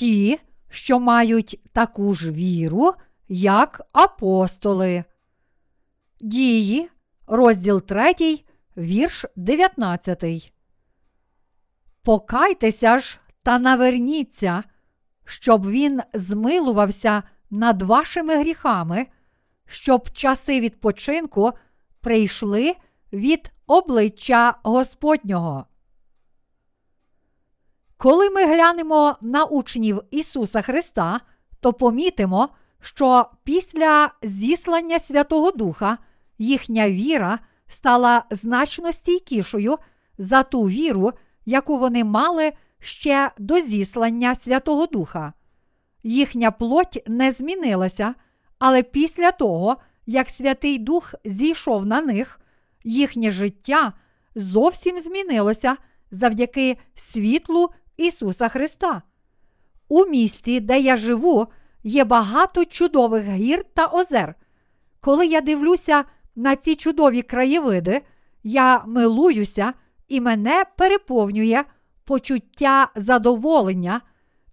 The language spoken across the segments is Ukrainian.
ті, що мають таку ж віру, як апостоли. Дії, розділ 3, вірш 19. Покайтеся ж та наверніться, щоб він змилувався над вашими гріхами, щоб часи відпочинку прийшли від обличчя Господнього. Коли ми глянемо на учнів Ісуса Христа, то помітимо, що після зіслання Святого Духа їхня віра стала значно стійкішою за ту віру, яку вони мали ще до зіслання Святого Духа. Їхня плоть не змінилася, але після того, як Святий Дух зійшов на них, їхнє життя зовсім змінилося завдяки світлу Ісуса Христа. У місті, де я живу, є багато чудових гір та озер. Коли я дивлюся на ці чудові краєвиди, я милуюся і мене переповнює почуття задоволення,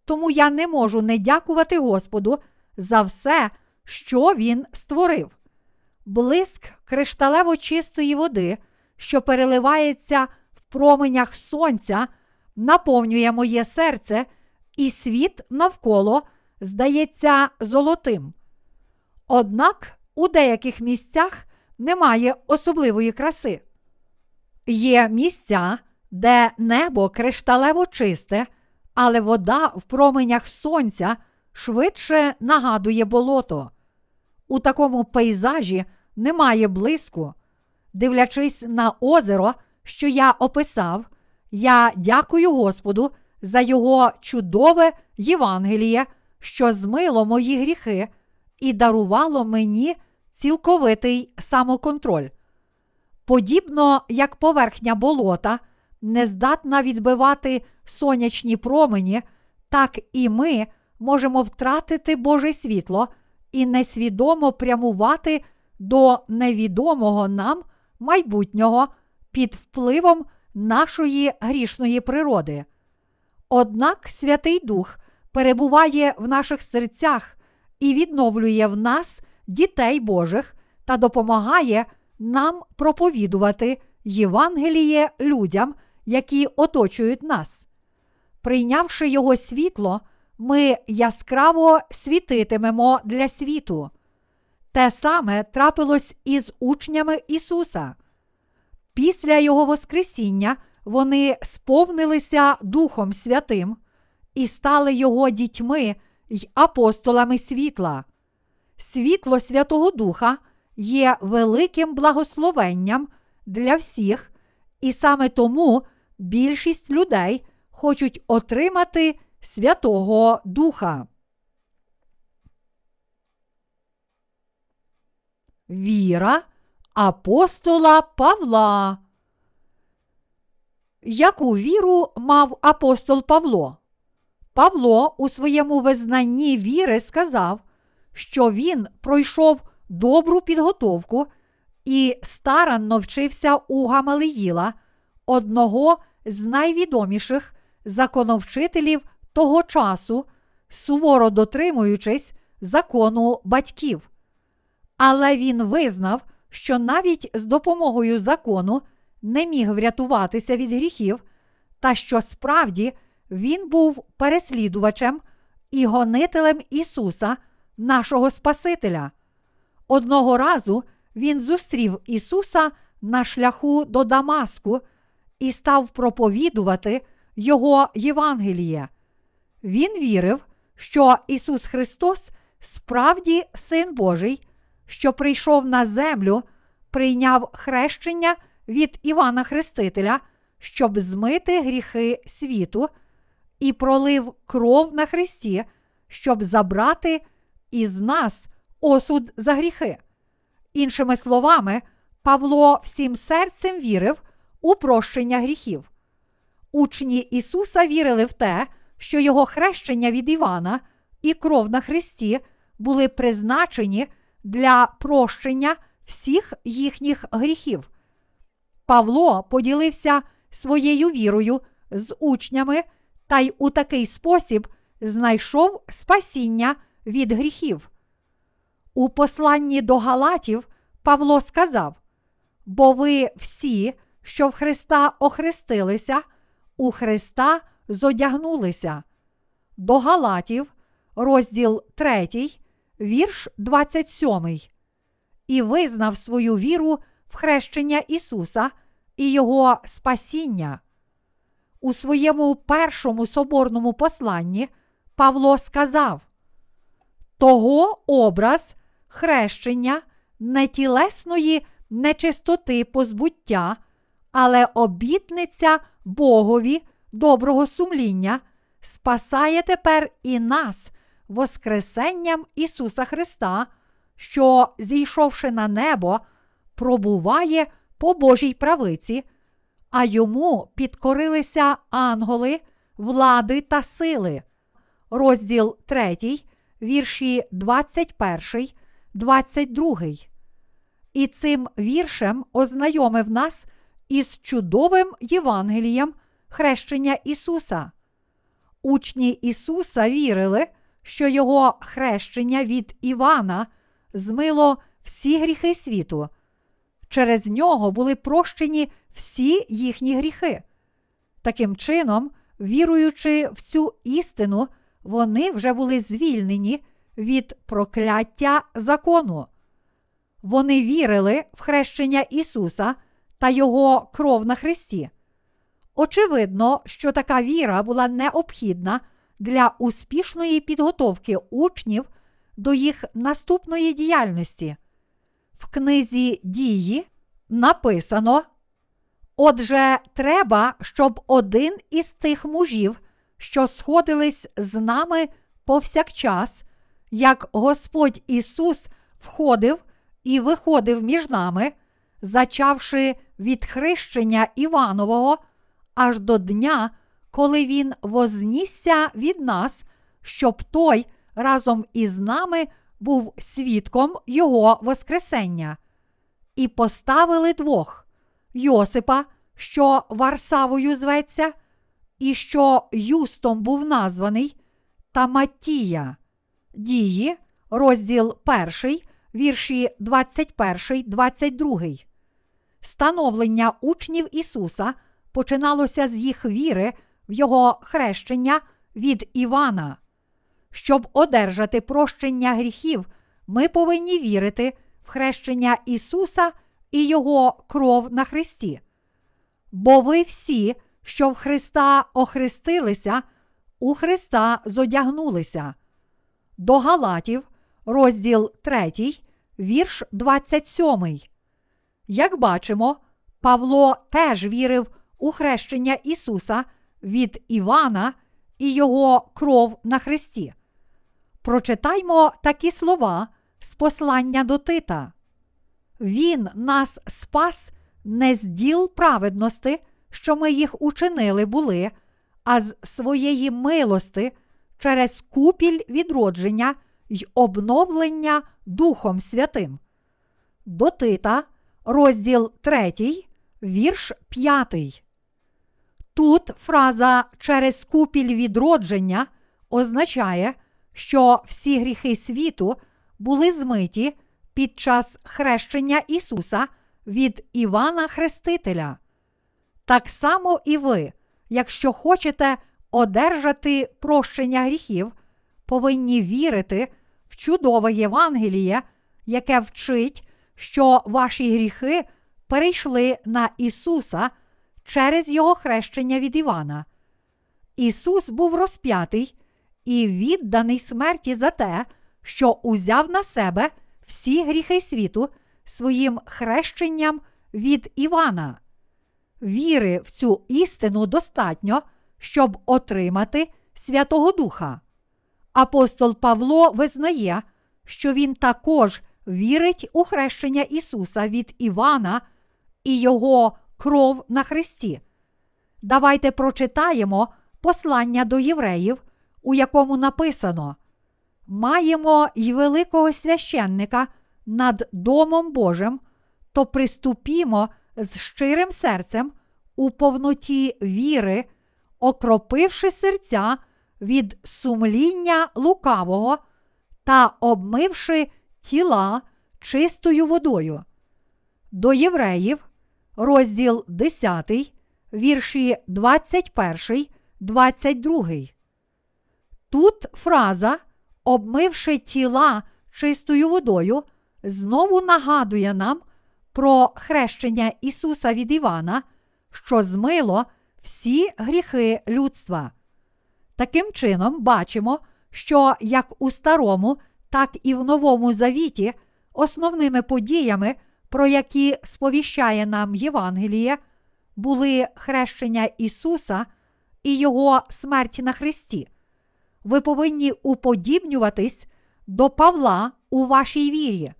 тому я не можу не дякувати Господу за все, що Він створив. Блиск кришталево чистої води, що переливається в променях сонця, наповнює моє серце, і світ навколо здається золотим. Однак у деяких місцях немає особливої краси. Є місця, де небо кришталево чисте, але вода в променях сонця швидше нагадує болото. У такому пейзажі немає блиску. Дивлячись на озеро, що я описав, я дякую Господу за його чудове Євангеліє, що змило мої гріхи і дарувало мені цілковитий самоконтроль. Подібно як поверхня болота не здатна відбивати сонячні промені, так і ми можемо втратити Боже світло і несвідомо прямувати до невідомого нам майбутнього під впливом нашої грішної природи. Однак Святий Дух перебуває в наших серцях і відновлює в нас дітей Божих та допомагає нам проповідувати Євангеліє людям, які оточують нас. Прийнявши Його світло, ми яскраво світитимемо для світу. Те саме трапилось із учнями Ісуса. Після Його Воскресіння вони сповнилися Духом Святим і стали Його дітьми й апостолами світла. Світло Святого Духа є великим благословенням для всіх, і саме тому більшість людей хочуть отримати Святого Духа. Віра апостола Павла. Яку віру мав апостол Павло? Павло у своєму визнанні віри сказав, що він пройшов добру підготовку і старанно вчився у Гамалиїла, одного з найвідоміших законовчителів того часу, суворо дотримуючись закону батьків. Але він визнав, що навіть з допомогою закону не міг врятуватися від гріхів, та що справді він був переслідувачем і гонителем Ісуса, нашого Спасителя. Одного разу він зустрів Ісуса на шляху до Дамаску і став проповідувати Його Євангеліє. Він вірив, що Ісус Христос справді Син Божий, що прийшов на землю, прийняв хрещення від Івана Хрестителя, щоб змити гріхи світу, і пролив кров на Христі, щоб забрати із нас осуд за гріхи. Іншими словами, Павло всім серцем вірив у прощення гріхів. Учні Ісуса вірили в те, що Його хрещення від Івана і кров на Христі були призначені для прощення всіх їхніх гріхів. Павло поділився своєю вірою з учнями та й у такий спосіб знайшов спасіння від гріхів. У посланні до Галатів Павло сказав: Бо ви всі, що в Христа охрестилися, у Христа зодягнулися. До Галатів, розділ 3, вірш 27. І визнав свою віру в хрещення Ісуса і Його спасіння. У своєму першому соборному посланні Павло сказав: Того образ хрещення нетілесної нечистоти позбуття, але обітниця Богові доброго сумління спасає тепер і нас Воскресенням Ісуса Христа, що, зійшовши на небо, пробуває по Божій правиці, а йому підкорилися ангели, влади та сили. Розділ 3, вірші 21, 22. І цим віршем ознайомив нас із чудовим Євангелієм хрещення Ісуса. Учні Ісуса вірили, що Його хрещення від Івана змило всі гріхи світу. Через нього були прощені всі їхні гріхи. Таким чином, віруючи в цю істину, вони вже були звільнені від прокляття закону. Вони вірили в хрещення Ісуса та Його кров на Христі. Очевидно, що така віра була необхідна для успішної підготовки учнів до їх наступної діяльності. В книзі дії написано: Отже, треба, щоб один із тих мужів, що сходились з нами повсякчас, як Господь Ісус входив і виходив між нами, зачавши від хрещення Іванового аж до дня, коли Він вознісся від нас, щоб той разом із нами був свідком Його Воскресення, і поставили двох Йосипа, що Варсавою зветься, і що Юстом був названий, та Маттія. Дії, розділ 1, вірші 21, 22. Становлення учнів Ісуса починалося з їх віри в Його хрещення від Івана. Щоб одержати прощення гріхів, ми повинні вірити в хрещення Ісуса і Його кров на Христі. Бо ви всі, що в Христа охрестилися, у Христа зодягнулися. До Галатів, розділ 3, вірш 27. Як бачимо, Павло теж вірив у хрещення Ісуса від Івана і Його кров на Христі. Прочитаймо такі слова з послання до Тита. Він нас спас не з діл праведності, що ми їх учинили були, а з своєї милости через купіль відродження й обновлення Духом Святим. До Тита, розділ 3, вірш 5. Тут фраза через купіль відродження означає, що всі гріхи світу були змиті під час хрещення Ісуса від Івана Хрестителя. Так само і ви, якщо хочете одержати прощення гріхів, повинні вірити в чудове Євангеліє, яке вчить, що ваші гріхи перейшли на Ісуса через Його хрещення від Івана. Ісус був розп'ятий і відданий смерті за те, що узяв на себе всі гріхи світу своїм хрещенням від Івана. Віри в цю істину достатньо, щоб отримати Святого Духа. Апостол Павло визнає, що він також вірить у хрещення Ісуса від Івана і Його кров на Христі. Давайте прочитаємо послання до євреїв, у якому написано: Маємо й великого священника над Домом Божим, то приступімо з щирим серцем у повноті віри, окропивши серця від сумління лукавого та обмивши тіла чистою водою. До євреїв, розділ 10, вірші 21, 22. Тут фраза, обмивши тіла чистою водою, знову нагадує нам про хрещення Ісуса від Івана, що змило всі гріхи людства. Таким чином, бачимо, що як у Старому, так і в Новому Завіті основними подіями, про які сповіщає нам Євангеліє, були хрещення Ісуса і Його смерть на Христі. Ви повинні уподібнюватись до Павла у вашій вірі.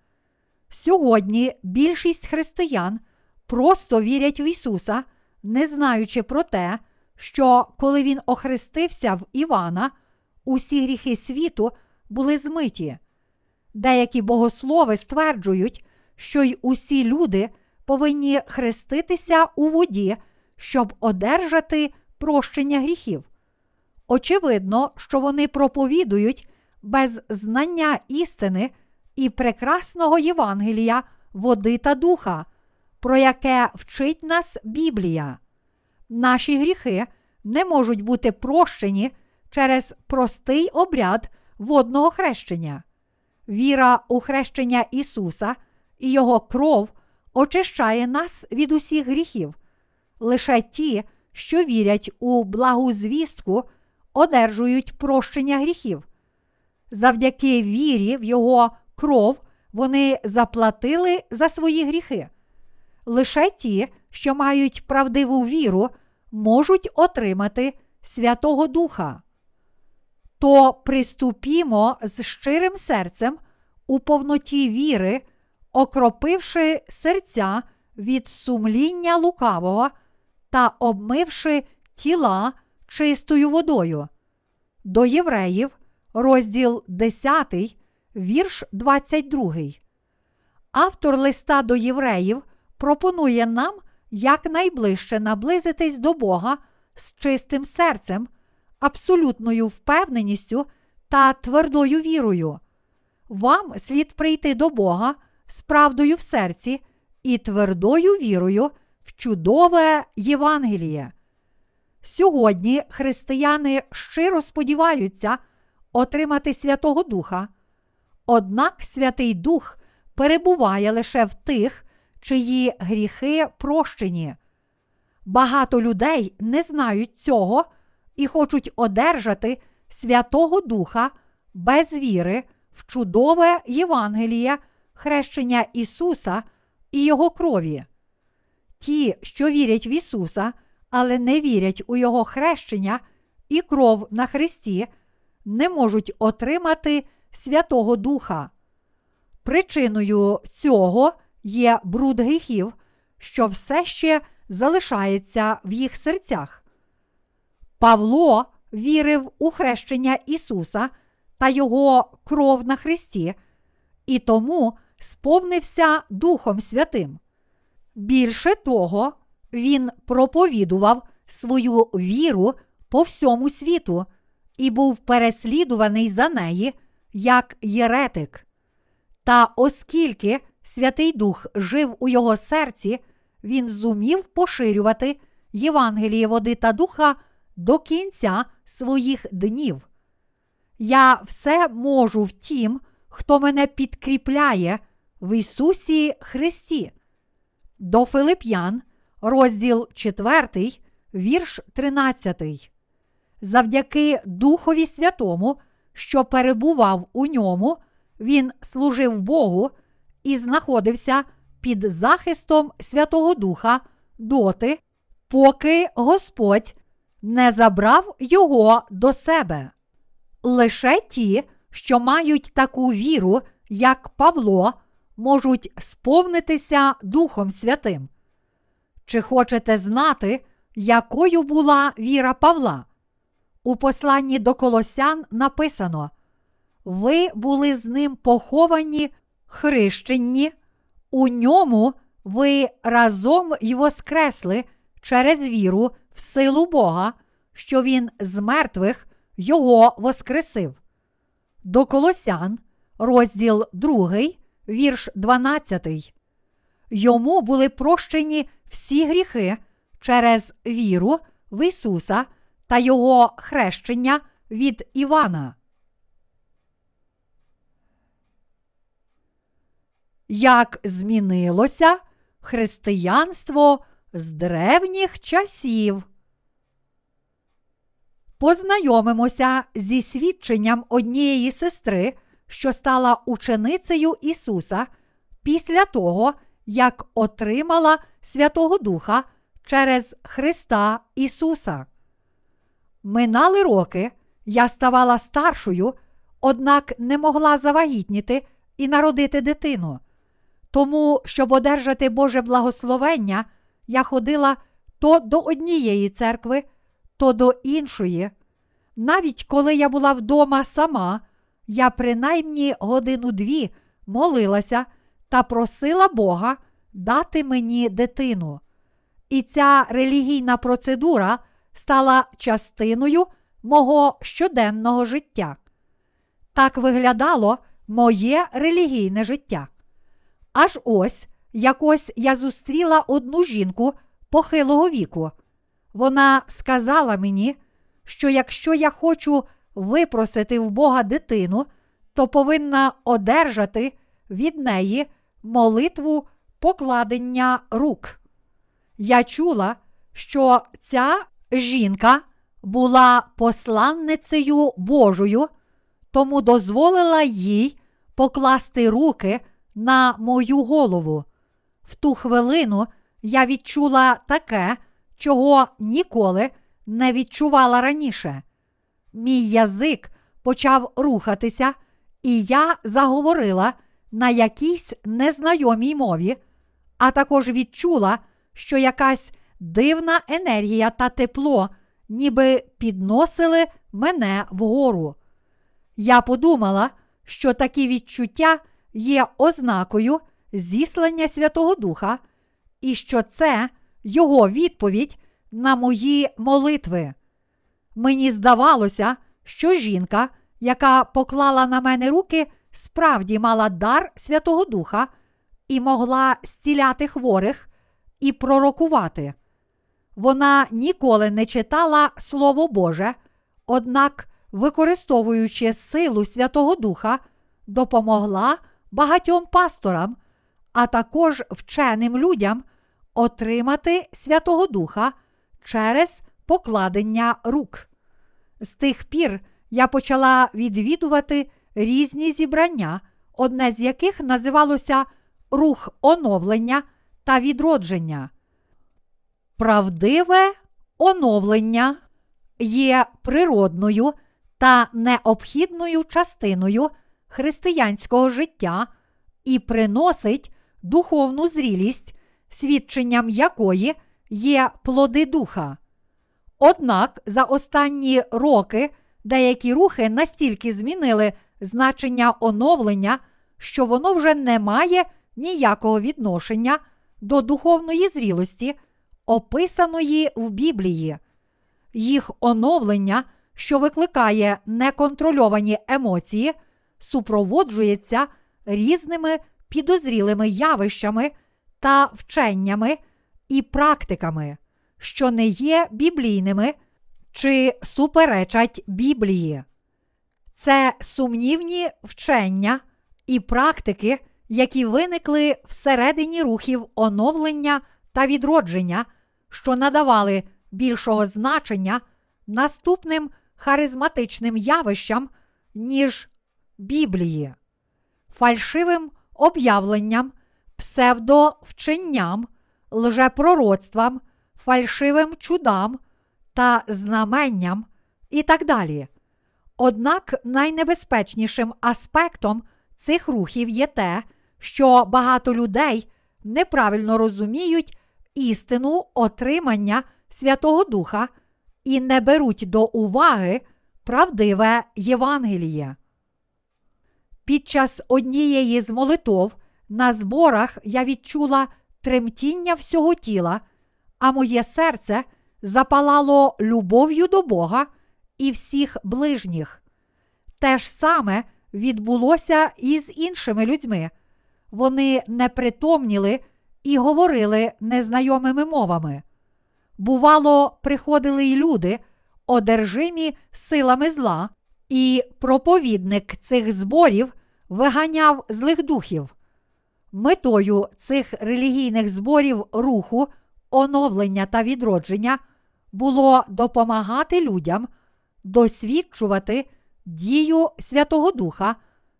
Сьогодні більшість християн просто вірять в Ісуса, не знаючи про те, що коли Він охрестився в Івана, усі гріхи світу були змиті. Деякі богослови стверджують, що й усі люди повинні хреститися у воді, щоб одержати прощення гріхів. Очевидно, що вони проповідують без знання істини і прекрасного Євангелія, води та духа, про яке вчить нас Біблія. Наші гріхи не можуть бути прощені через простий обряд водного хрещення. Віра у хрещення Ісуса і Його кров очищає нас від усіх гріхів. Лише ті, що вірять у благу звістку, одержують прощення гріхів. Завдяки вірі в Його кров вони заплатили за свої гріхи. Лише ті, що мають правдиву віру, можуть отримати Святого Духа. То приступімо з щирим серцем у повноті віри, окропивши серця від сумління лукавого та обмивши тіла чистою водою. До євреїв, розділ 10, вірш 22. Автор листа до євреїв пропонує нам якнайближче наблизитись до Бога з чистим серцем, абсолютною впевненістю та твердою вірою. Вам слід прийти до Бога з правдою в серці і твердою вірою в чудове Євангеліє. Сьогодні християни щиро сподіваються отримати Святого Духа, однак Святий Дух перебуває лише в тих, чиї гріхи прощені. Багато людей не знають цього і хочуть одержати Святого Духа без віри в чудове Євангеліє, хрещення Ісуса і Його крові. Ті, що вірять в Ісуса, але не вірять у Його хрещення і кров на Христі, не можуть отримати Святого Духа. Причиною цього є бруд гріхів, що все ще залишається в їх серцях. Павло вірив у хрещення Ісуса та Його кров на Христі, і тому сповнився Духом Святим. Більше того, він проповідував свою віру по всьому світу і був переслідуваний за неї як єретик. Та оскільки Святий Дух жив у його серці, він зумів поширювати Євангеліє води та духа до кінця своїх днів. Я все можу в тім, хто мене підкріпляє в Ісусі Христі. До Филип'ян, розділ 4, вірш 13. Завдяки Духові Святому, що перебував у ньому, він служив Богу і знаходився під захистом Святого Духа доти, поки Господь не забрав його до себе. Лише ті, що мають таку віру, як Павло, можуть сповнитися Духом Святим. Чи хочете знати, якою була віра Павла? У посланні до Колосян написано: Ви були з ним поховані, хрещенні, у ньому ви разом й воскресли через віру в силу Бога, що Він з мертвих Його воскресив. До Колосян, розділ 2, вірш 12. Йому були прощені всі гріхи через віру в Ісуса та Його хрещення від Івана. Як змінилося християнство з древніх часів? Познайомимося зі свідченням однієї сестри, що стала ученицею Ісуса після того, як отримала Святого Духа через Христа Ісуса. Минали роки я ставала старшою, однак не могла завагітніти і народити дитину. Тому, щоб одержати Боже благословення, я ходила то до однієї церкви, то до іншої. Навіть коли я була вдома сама, я принаймні годину-дві молилася та просила Бога дати мені дитину. І ця релігійна процедура стала частиною мого щоденного життя. Так виглядало моє релігійне життя. Аж ось якось я зустріла одну жінку похилого віку. Вона сказала мені, що якщо я хочу випросити в Бога дитину, то повинна одержати від неї молитву покладення рук. Я чула, що ця жінка була посланницею Божою, тому дозволила їй покласти руки на мою голову. В ту хвилину я відчула таке, чого ніколи не відчувала раніше. Мій язик почав рухатися, і я заговорила на якійсь незнайомій мові, а також відчула, що якась дивна енергія та тепло ніби підносили мене вгору. Я подумала, що такі відчуття є ознакою зіслання Святого Духа, і що це його відповідь на мої молитви. Мені здавалося, що жінка, яка поклала на мене руки, справді мала дар Святого Духа і могла зціляти хворих і пророкувати. Вона ніколи не читала Слово Боже, однак, використовуючи силу Святого Духа, допомогла багатьом пасторам, а також вченим людям отримати Святого Духа через покладення рук. З тих пір я почала відвідувати різні зібрання, одне з яких називалося Рух оновлення та відродження. Правдиве оновлення є природною та необхідною частиною християнського життя і приносить духовну зрілість, свідченням якої є плоди духа. Однак за останні роки деякі рухи настільки змінили значення оновлення, що воно вже не має ніякого відношення до духовної зрілості, описаної в Біблії. Їх оновлення, що викликає неконтрольовані емоції, супроводжується різними підозрілими явищами та вченнями і практиками, що не є біблійними чи суперечать Біблії. Це сумнівні вчення і практики, які виникли всередині рухів оновлення та відродження, що надавали більшого значення наступним харизматичним явищам, ніж Біблії, фальшивим об'явленням, псевдовченням, лжепророцтвам, фальшивим чудам та знаменням і так далі. Однак найнебезпечнішим аспектом цих рухів є те, що багато людей неправильно розуміють істину отримання Святого Духа і не беруть до уваги правдиве Євангеліє. Під час однієї з молитов на зборах я відчула тремтіння всього тіла, а моє серце запалало любов'ю до Бога і всіх ближніх. Те ж саме відбулося і з іншими людьми. Вони не притомніли і говорили незнайомими мовами. Бувало, приходили й люди, одержимі силами зла, і проповідник цих зборів виганяв злих духів. Метою цих релігійних зборів руху, оновлення та відродження було допомагати людям досвідчувати дію Святого Духа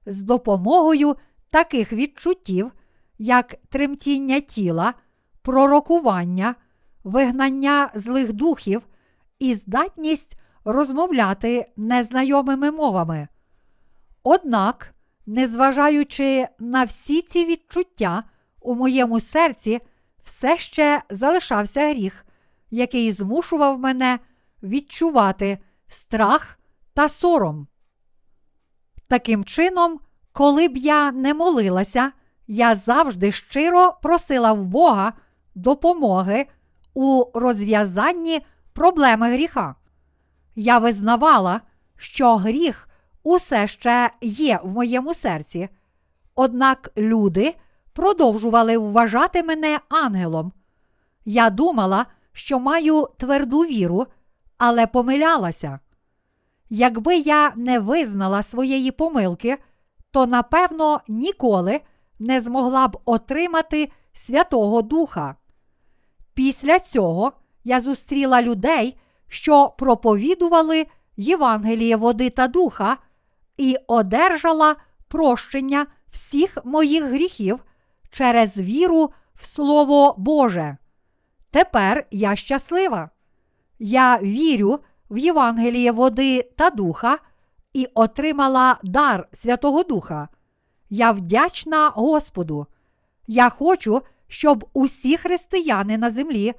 з допомогою таких відчуттів, як тремтіння тіла, пророкування, вигнання злих духів і здатність розмовляти незнайомими мовами. Однак, незважаючи на всі ці відчуття, у моєму серці все ще залишався гріх, який змушував мене відчувати страх та сором. Таким чином, коли б я не молилася, я завжди щиро просила в Бога допомоги у розв'язанні проблеми гріха. Я визнавала, що гріх усе ще є в моєму серці, однак люди продовжували вважати мене ангелом. Я думала, що маю тверду віру, але помилялася. Якби я не визнала своєї помилки, то напевно ніколи не змогла б отримати Святого Духа. Після цього я зустріла людей, що проповідували Євангеліє води та духа, і одержала прощення всіх моїх гріхів через віру в Слово Боже. Тепер я щаслива. Я вірю в Євангеліє води та духа і отримала дар Святого Духа. Я вдячна Господу. Я хочу, щоб усі християни на землі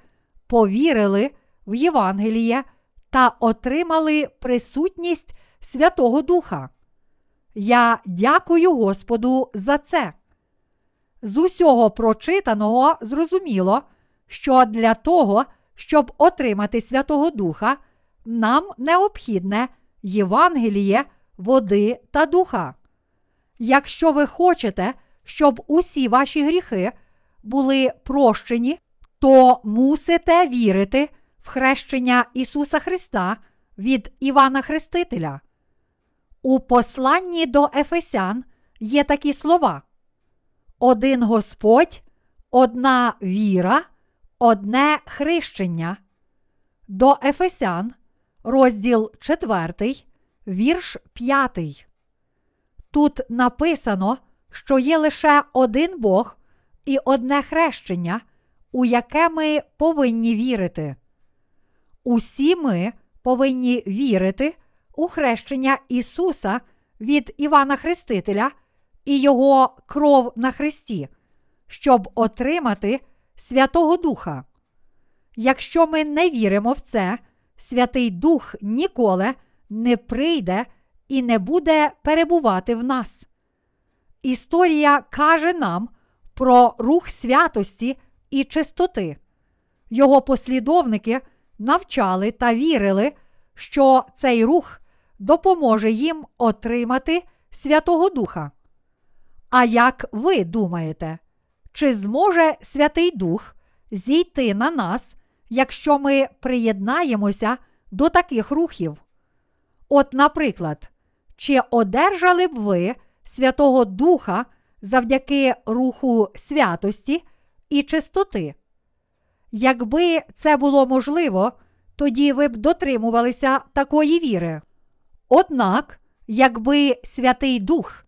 повірили в Євангеліє та отримали присутність Святого Духа. Я дякую Господу за це. З усього прочитаного зрозуміло, що для того, щоб отримати Святого Духа, нам необхідне Євангеліє, води та духа. Якщо ви хочете, щоб усі ваші гріхи були прощені, то мусите вірити в хрещення Ісуса Христа від Івана Хрестителя. У посланні до Ефесян є такі слова: Один Господь, одна віра, одне хрещення. До Ефесян, розділ 4, вірш 5. Тут написано, що є лише один Бог і одне хрещення, у яке ми повинні вірити. Усі ми повинні вірити у хрещення Ісуса від Івана Хрестителя і Його кров на Христі, щоб отримати Святого Духа. Якщо ми не віримо в це, Святий Дух ніколи не прийде і не буде перебувати в нас. Історія каже нам про рух святості і чистоти. Його послідовники навчали та вірили, що цей рух допоможе їм отримати Святого Духа. А як ви думаєте, чи зможе Святий Дух зійти на нас, якщо ми приєднаємося до таких рухів? От, наприклад, чи одержали б ви Святого Духа завдяки руху святості і чистоти? Якби це було можливо, тоді ви б дотримувалися такої віри. Однак, якби Святий Дух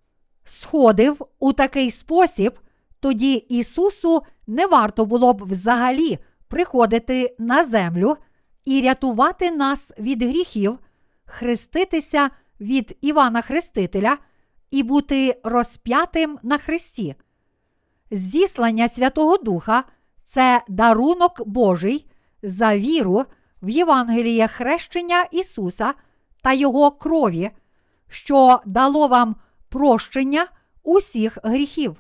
сходив у такий спосіб, тоді Ісусу не варто було б взагалі приходити на землю і рятувати нас від гріхів, хреститися від Івана Хрестителя і бути розп'ятим на Христі. Зіслання Святого Духа це дарунок Божий за віру в Євангеліє хрещення Ісуса та Його крові, що дало вам прощення усіх гріхів.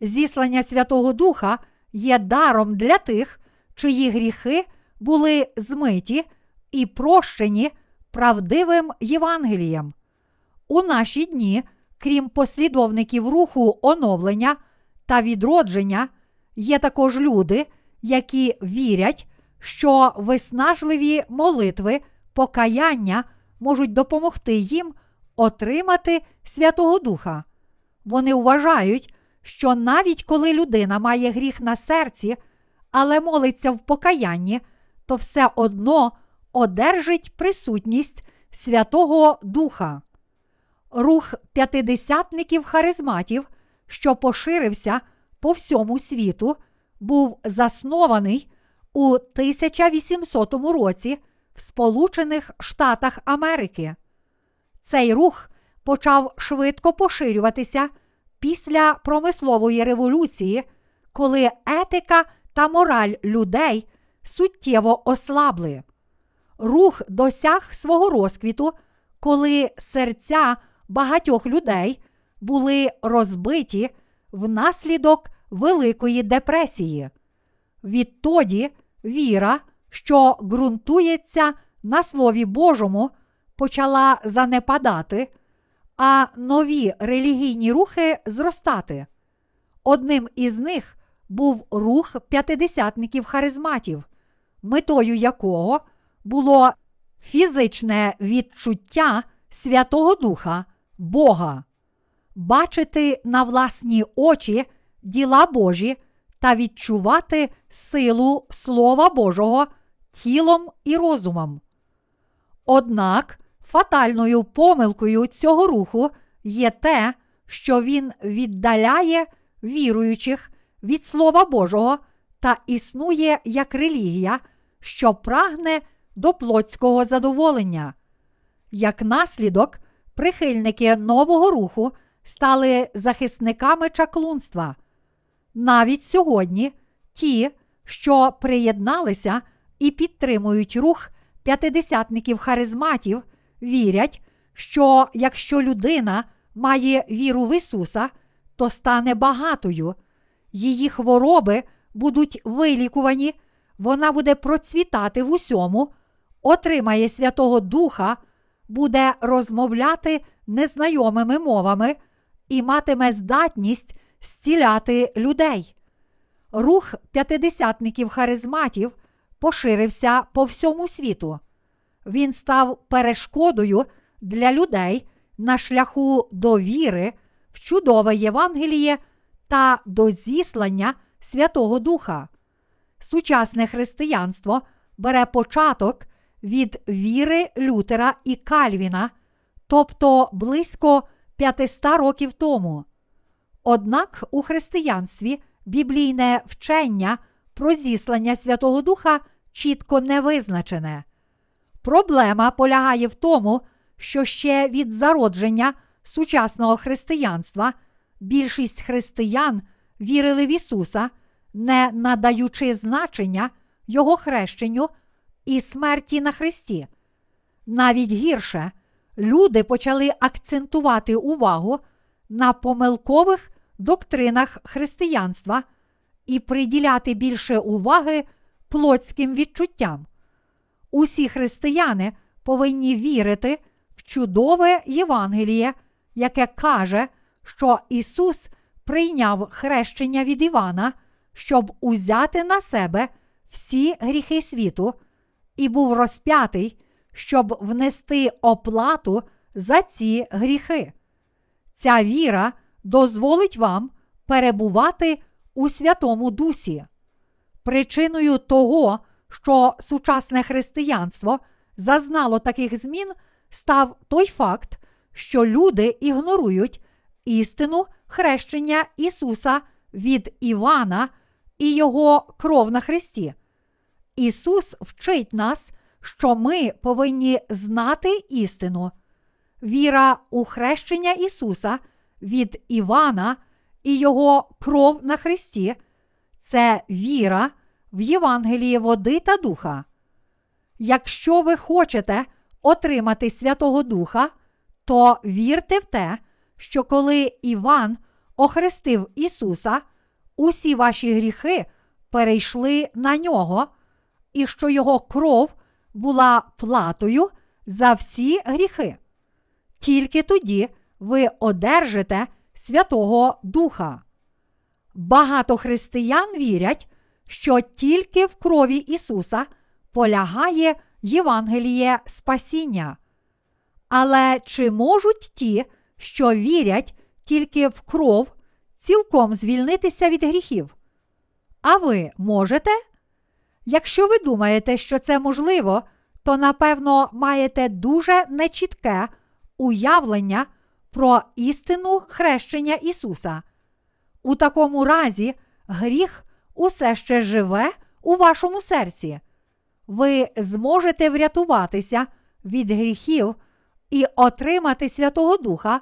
Зіслання Святого Духа є даром для тих, чиї гріхи були змиті і прощені правдивим Євангелієм. У наші дні, крім послідовників руху оновлення та відродження, є також люди, які вірять, що виснажливі молитви, покаяння можуть допомогти їм отримати Святого Духа. Вони вважають, що навіть коли людина має гріх на серці, але молиться в покаянні, то все одно одержить присутність Святого Духа. Рух п'ятидесятників харизматів, що поширився по всьому світу, був заснований у 1800 році в Сполучених Штатах Америки. Цей рух почав швидко поширюватися після промислової революції, коли етика та мораль людей суттєво ослабли. Рух досяг свого розквіту, коли серця багатьох людей були розбиті внаслідок Великої депресії. Відтоді віра, що ґрунтується на Слові Божому, почала занепадати, а нові релігійні рухи зростати. Одним із них був рух п'ятидесятників харизматів, метою якого було фізичне відчуття Святого Духа, Бога, бачити на власні очі діла Божі та відчувати силу Слова Божого тілом і розумом. Однак фатальною помилкою цього руху є те, що він віддаляє віруючих від Слова Божого та існує як релігія, що прагне до плотського задоволення. Як наслідок, прихильники нового руху стали захисниками чаклунства. Навіть сьогодні ті, що приєдналися і підтримують рух п'ятидесятників харизматів, вірять, що якщо людина має віру в Ісуса, то стане багатою, її хвороби будуть вилікувані, вона буде процвітати в усьому, отримає Святого Духа, буде розмовляти незнайомими мовами і матиме здатність зціляти людей. Рух п'ятидесятників харизматів поширився по всьому світу. Він став перешкодою для людей на шляху до віри в чудове Євангеліє та до зіслання Святого Духа. Сучасне християнство бере початок від віри Лютера і Кальвіна, тобто близько 500 років тому. Однак у християнстві біблійне вчення про зіслання Святого Духа чітко не визначене. Проблема полягає в тому, що ще від зародження сучасного християнства більшість християн вірили в Ісуса, не надаючи значення Його хрещенню і смерті на Христі. Навіть гірше, люди почали акцентувати увагу на помилкових доктринах християнства і приділяти більше уваги плотським відчуттям. Усі християни повинні вірити в чудове Євангеліє, яке каже, що Ісус прийняв хрещення від Івана, щоб узяти на себе всі гріхи світу, і був розп'ятий, щоб внести оплату за ці гріхи. Ця віра дозволить вам перебувати у Святому Дусі. Причиною того, що сучасне християнство зазнало таких змін, став той факт, що люди ігнорують істину хрещення Ісуса від Івана і Його кров на Христі. Ісус вчить нас, що ми повинні знати істину. Віра у хрещення Ісуса від Івана і Його кров на Христі це віра в Євангелії води та духа. Якщо ви хочете отримати Святого Духа, то вірте в те, що коли Іван охрестив Ісуса, усі ваші гріхи перейшли на нього, і що Його кров була платою за всі гріхи. Тільки тоді ви одержите Святого Духа. Багато християн вірять, що тільки в крові Ісуса полягає Євангеліє спасіння. Але чи можуть ті, що вірять тільки в кров, цілком звільнитися від гріхів? А ви можете? Якщо ви думаєте, що це можливо, то напевно маєте дуже нечітке уявлення про істину хрещення Ісуса. У такому разі гріх усе ще живе у вашому серці. Ви зможете врятуватися від гріхів і отримати Святого Духа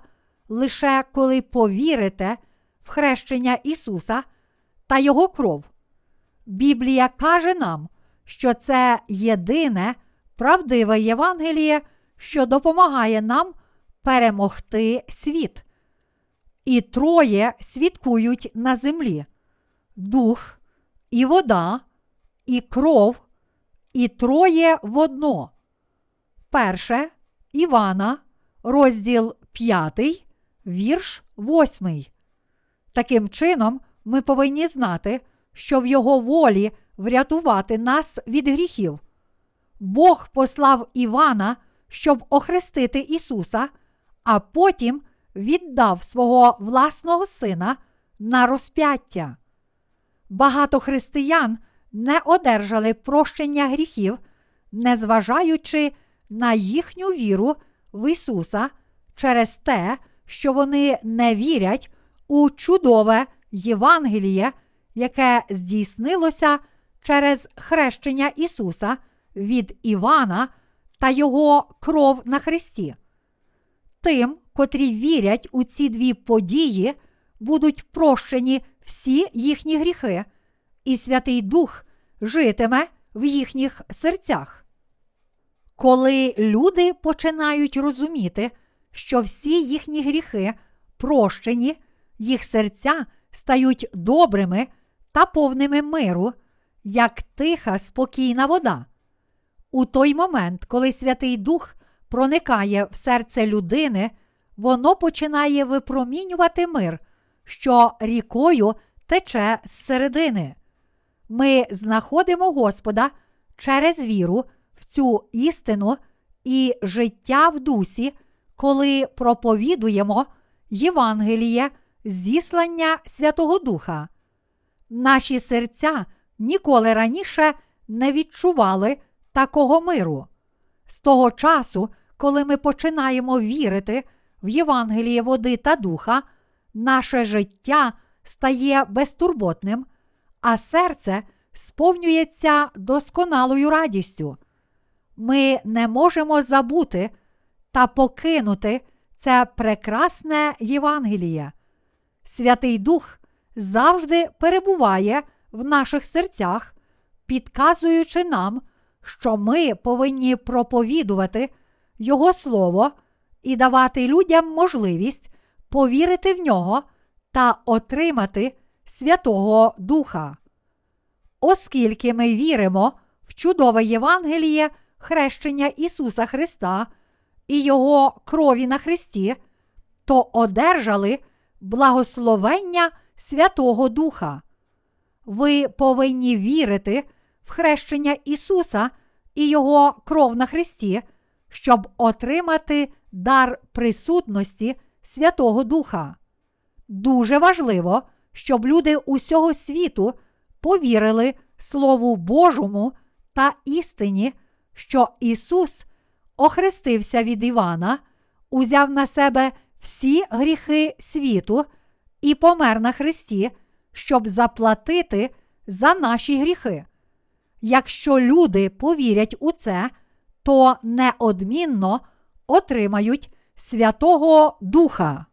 лише коли повірите в хрещення Ісуса та Його кров. Біблія каже нам, що це єдине правдиве Євангеліє, що допомагає нам перемогти світ. І троє свідкують на землі: дух, і вода, і кров, і троє водно. Перше Івана, розділ 5, вірш 8. Таким чином, ми повинні знати, що в Його волі врятувати нас від гріхів. Бог послав Івана, щоб охрестити Ісуса, а потім віддав свого власного сина на розп'яття. Багато християн не одержали прощення гріхів, незважаючи на їхню віру в Ісуса через те, що вони не вірять у чудове Євангеліє, яке здійснилося через хрещення Ісуса від Івана та Його кров на Христі. Тим, котрі вірять у ці дві події, будуть прощені всі їхні гріхи, і Святий Дух житиме в їхніх серцях. Коли люди починають розуміти, що всі їхні гріхи прощені, їх серця стають добрими та повними миру, як тиха, спокійна вода. У той момент, коли Святий Дух проникає в серце людини, воно починає випромінювати мир, що рікою тече з середини. Ми знаходимо Господа через віру в цю істину і життя в дусі, коли проповідуємо Євангеліє, зіслання Святого Духа. Наші серця ніколи раніше не відчували такого миру. З того часу, коли ми починаємо вірити в Євангеліє води та духа, наше життя стає безтурботним, а серце сповнюється досконалою радістю. Ми не можемо забути та покинути це прекрасне Євангеліє. Святий Дух завжди перебуває в наших серцях, підказуючи нам, що ми повинні проповідувати Його Слово і давати людям можливість повірити в нього та отримати Святого Духа. Оскільки ми віримо в чудове Євангеліє хрещення Ісуса Христа і Його крові на Христі, то одержали благословення Святого Духа. Ви повинні вірити в хрещення Ісуса і Його кров на Христі, щоб отримати дар присутності Святого Духа. Дуже важливо, щоб люди усього світу повірили Слову Божому та істині, що Ісус охрестився від Івана, узяв на себе всі гріхи світу і помер на Христі, щоб заплатити за наші гріхи. Якщо люди повірять у це, то неодмінно отримають Святого Духа.